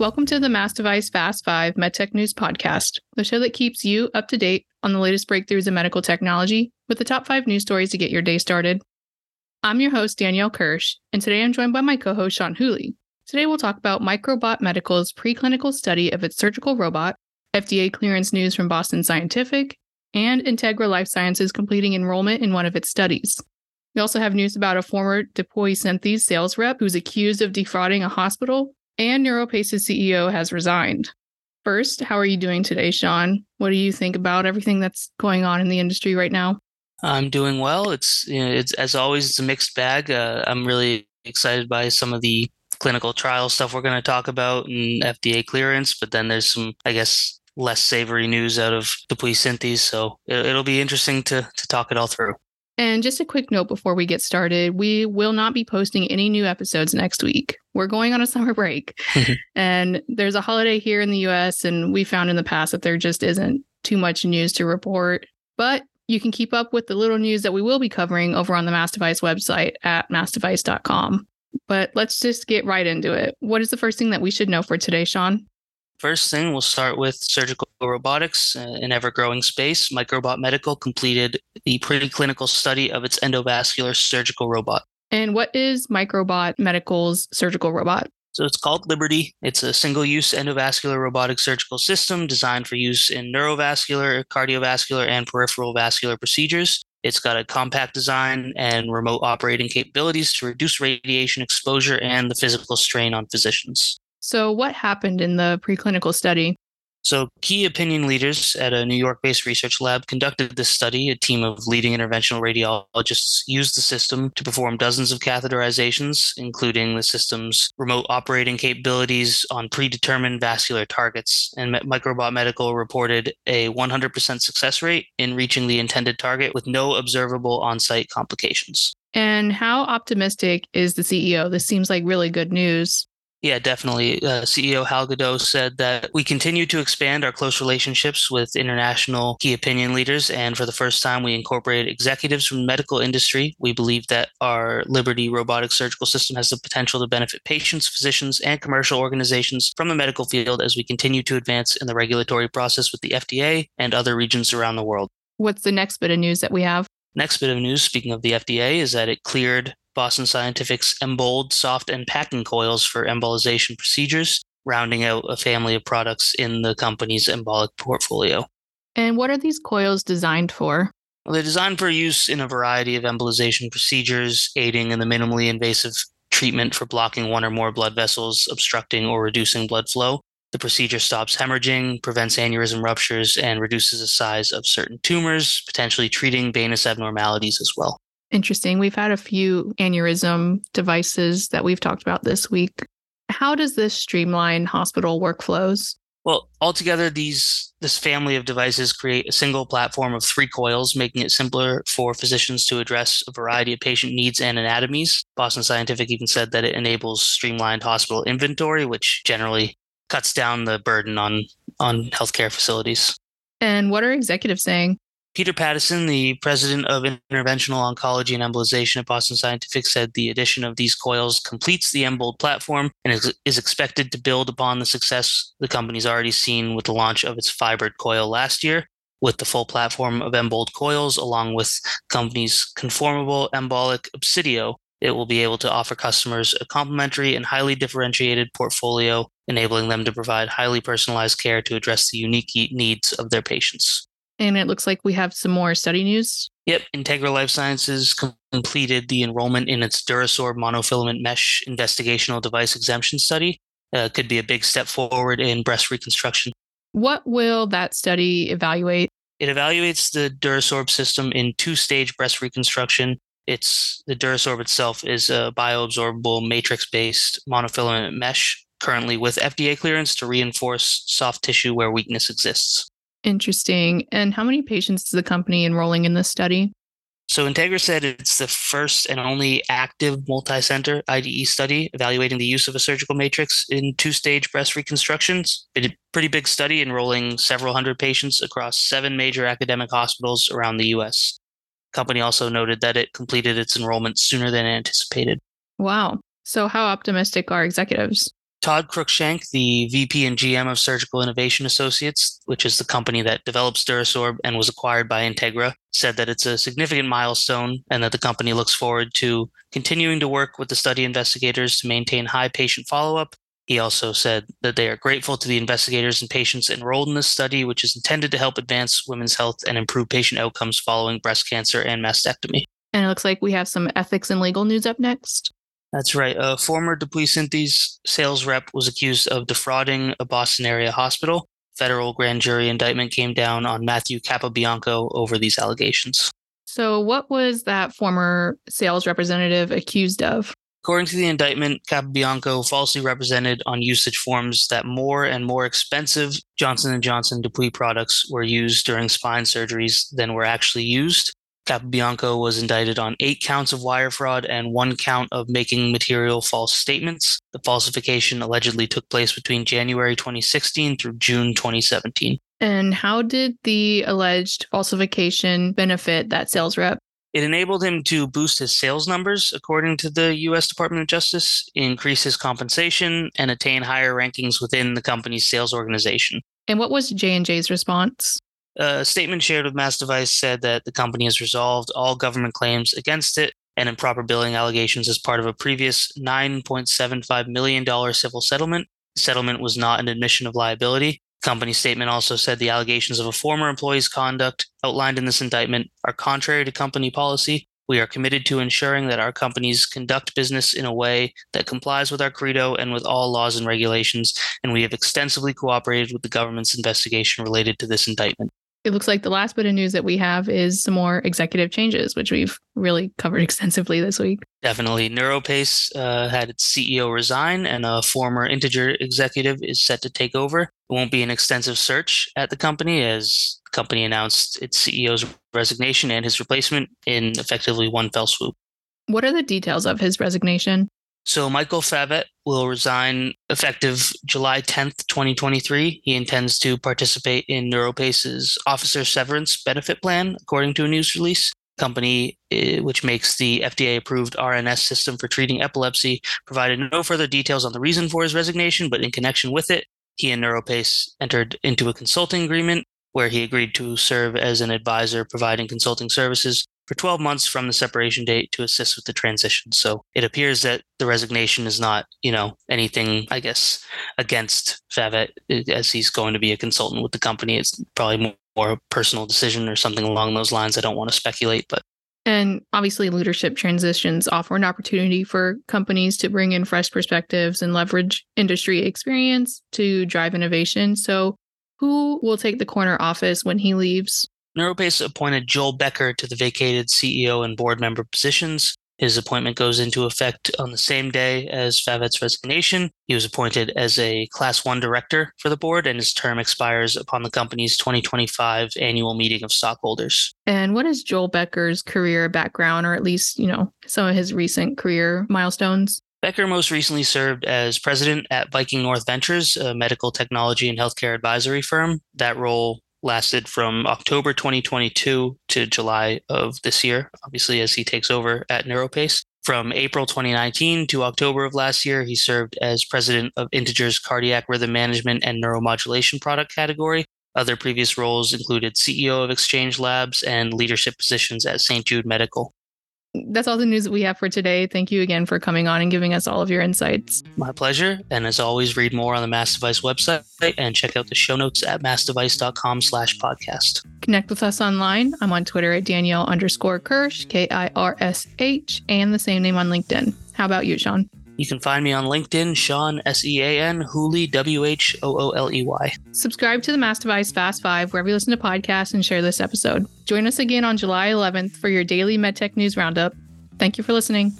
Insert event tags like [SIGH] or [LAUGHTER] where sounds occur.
Welcome to the Mass Device Fast 5 MedTech News Podcast, the show that keeps you up to date on the latest breakthroughs in medical technology with the top five news stories to get your day started. I'm your host, Danielle Kirsh, and today I'm joined by my co host, Sean Whooley. Today we'll talk about Microbot Medical's preclinical study of its surgical robot, FDA clearance news from Boston Scientific, and Integra Life Sciences completing enrollment in one of its studies. We also have news about a former DePuy Synthes sales rep who's accused of defrauding a hospital and NeuroPace's CEO has resigned. First, how are you doing today, Sean? What do you think about everything that's going on in the industry right now? I'm doing well. It's, you know, it's as always, it's a mixed bag. Uh, I'm really excited by some of the clinical trial stuff we're going to talk about and FDA clearance, but then there's some, I guess, less savory news out of DePuy Synthes. So it, will be interesting to to talk it all through. And just a quick note before we get started, we will not be posting any new episodes next week. We're going on a [LAUGHS] summer break. and there's a holiday here in the US, and we found in the past that there just isn't too much news to report. But you can keep up with the little news that we will be covering over on the Mass Device website at massdevice.com. But let's just get right into it. What is the first thing that we should know for today, Sean? First thing, we'll start with surgical robotics, uh, an ever growing space. Microbot Medical completed the preclinical study of its endovascular surgical robot. And what is Microbot Medical's surgical robot? So it's called Liberty. It's a single use endovascular robotic surgical system designed for use in neurovascular, cardiovascular, and peripheral vascular procedures. It's got a compact design and remote operating capabilities to reduce radiation exposure and the physical strain on physicians. So, what happened in the preclinical study? So, key opinion leaders at a New York based research lab conducted this study. A team of leading interventional radiologists used the system to perform dozens of catheterizations, including the system's remote operating capabilities on predetermined vascular targets. And Microbot Medical reported a 100% success rate in reaching the intended target with no observable on site complications. And how optimistic is the CEO? This seems like really good news. Yeah, definitely. Uh, CEO Harel Gadot said that we continue to expand our close relationships with international key opinion leaders. And for the first time, we incorporated executives from the medical industry. We believe that our Liberty robotic surgical system has the potential to benefit patients, physicians, and commercial organizations from the medical field as we continue to advance in the regulatory process with the FDA and other regions around the world. What's the next bit of news that we have? Next bit of news, speaking of the FDA, is that it cleared Boston Scientific's Embold soft and packing coils for embolization procedures, rounding out a family of products in the company's embolic portfolio. And what are these coils designed for? Well, they're designed for use in a variety of embolization procedures, aiding in the minimally invasive treatment for blocking one or more blood vessels, obstructing or reducing blood flow. The procedure stops hemorrhaging, prevents aneurysm ruptures, and reduces the size of certain tumors, potentially treating venous abnormalities as well. Interesting. We've had a few aneurysm devices that we've talked about this week. How does this streamline hospital workflows? Well, altogether, these this family of devices create a single platform of three coils, making it simpler for physicians to address a variety of patient needs and anatomies. Boston Scientific even said that it enables streamlined hospital inventory, which generally cuts down the burden on on healthcare facilities. And what are executives saying? Peter Pattison, the president of interventional oncology and embolization at Boston Scientific, said the addition of these coils completes the Embold platform and is, is expected to build upon the success the company's already seen with the launch of its fibered coil last year. With the full platform of Embold coils, along with company's conformable embolic Obsidio, it will be able to offer customers a complementary and highly differentiated portfolio, enabling them to provide highly personalized care to address the unique needs of their patients. And it looks like we have some more study news. Yep, Integra Life Sciences completed the enrollment in its Durasorb monofilament mesh investigational device exemption study. Uh, could be a big step forward in breast reconstruction. What will that study evaluate? It evaluates the Durasorb system in two-stage breast reconstruction. It's the Durasorb itself is a bioabsorbable matrix-based monofilament mesh currently with FDA clearance to reinforce soft tissue where weakness exists. Interesting. And how many patients is the company enrolling in this study? So Integra said it's the first and only active multi-center IDE study evaluating the use of a surgical matrix in two-stage breast reconstructions. It's a pretty big study enrolling several hundred patients across seven major academic hospitals around the US. The company also noted that it completed its enrollment sooner than anticipated. Wow. So how optimistic are executives? Todd Cruikshank, the VP and GM of Surgical Innovation Associates, which is the company that develops Durasorb and was acquired by Integra, said that it's a significant milestone and that the company looks forward to continuing to work with the study investigators to maintain high patient follow up. He also said that they are grateful to the investigators and patients enrolled in this study, which is intended to help advance women's health and improve patient outcomes following breast cancer and mastectomy. And it looks like we have some ethics and legal news up next. That's right. A former DePuy Synthes sales rep was accused of defrauding a Boston area hospital. Federal grand jury indictment came down on Matthew Capobianco over these allegations. So, what was that former sales representative accused of? According to the indictment, Capobianco falsely represented on usage forms that more and more expensive Johnson & Johnson DePuy products were used during spine surgeries than were actually used. Capobianco was indicted on eight counts of wire fraud and one count of making material false statements. The falsification allegedly took place between January 2016 through June 2017. And how did the alleged falsification benefit that sales rep? It enabled him to boost his sales numbers, according to the U.S. Department of Justice, increase his compensation, and attain higher rankings within the company's sales organization. And what was J&J's response? A statement shared with Mass Device said that the company has resolved all government claims against it and improper billing allegations as part of a previous $9.75 million civil settlement. The settlement was not an admission of liability. The company statement also said the allegations of a former employee's conduct outlined in this indictment are contrary to company policy. We are committed to ensuring that our companies conduct business in a way that complies with our credo and with all laws and regulations, and we have extensively cooperated with the government's investigation related to this indictment it looks like the last bit of news that we have is some more executive changes, which we've really covered [LAUGHS] extensively this week. Definitely. NeuroPace uh, had its CEO resign, and a former Integer executive is set to take over. It won't be an extensive search at the company, as the company announced its CEO's resignation and his replacement in effectively one fell swoop. What are the details of his resignation? So Michael Favet will resign effective July 10th, 2023. He intends to participate in NeuroPace's officer severance benefit plan, according to a news release. Company, eh, which makes the FDA approved RNS system for treating epilepsy, provided no further details on the reason for his resignation, but in connection with it, he and NeuroPace entered into a consulting agreement where he agreed to serve as an advisor providing consulting services for 12 months from the separation date to assist with the transition. So it appears that the resignation is not, you know, anything, I guess, against Favet eh, as he's going to be a consultant with the company. It's probably more a personal decision or something along those lines. I don't want to speculate, but and obviously, leadership transitions offer an opportunity for companies to bring in fresh perspectives and leverage industry experience to drive innovation. So, who will take the corner office when he leaves? NeuroPace appointed Joel Becker to the vacated CEO and board member positions. His appointment goes into effect on the same day as Favet's resignation. He was appointed as a Class 1 director for the board, and his term expires upon the company's 2025 annual meeting of stockholders. And what is Joel Becker's career background, or at least, you know, some of his recent career milestones? Becker most recently served as president at Viking North Ventures, a medical technology and healthcare advisory firm. That role lasted from October 2022 to July of this year, obviously, as he takes over at NeuroPace. From April 2019 to October of last year, he served as president of Integer's cardiac rhythm management and neuromodulation product category. Other previous roles included CEO of Exchange Labs and leadership positions at St. Jude Medical that's all the news that we have for today. Thank you again for coming on and giving us all of your insights. My pleasure. And as always, read more on the Mass Device website and check out the show notes at massdevice.com slash podcast. Connect with us online. I'm on Twitter at Danielle underscore Kirsh, K I R S H, and the same name on LinkedIn. How about you, Sean? You can find me on LinkedIn, Sean, S E A N, Whooley, W H O O L E Y. Subscribe to the Mass Device Fast Five wherever you listen to podcasts and share this episode. Join us again on July 11th for your daily MedTech News Roundup. Thank you for listening.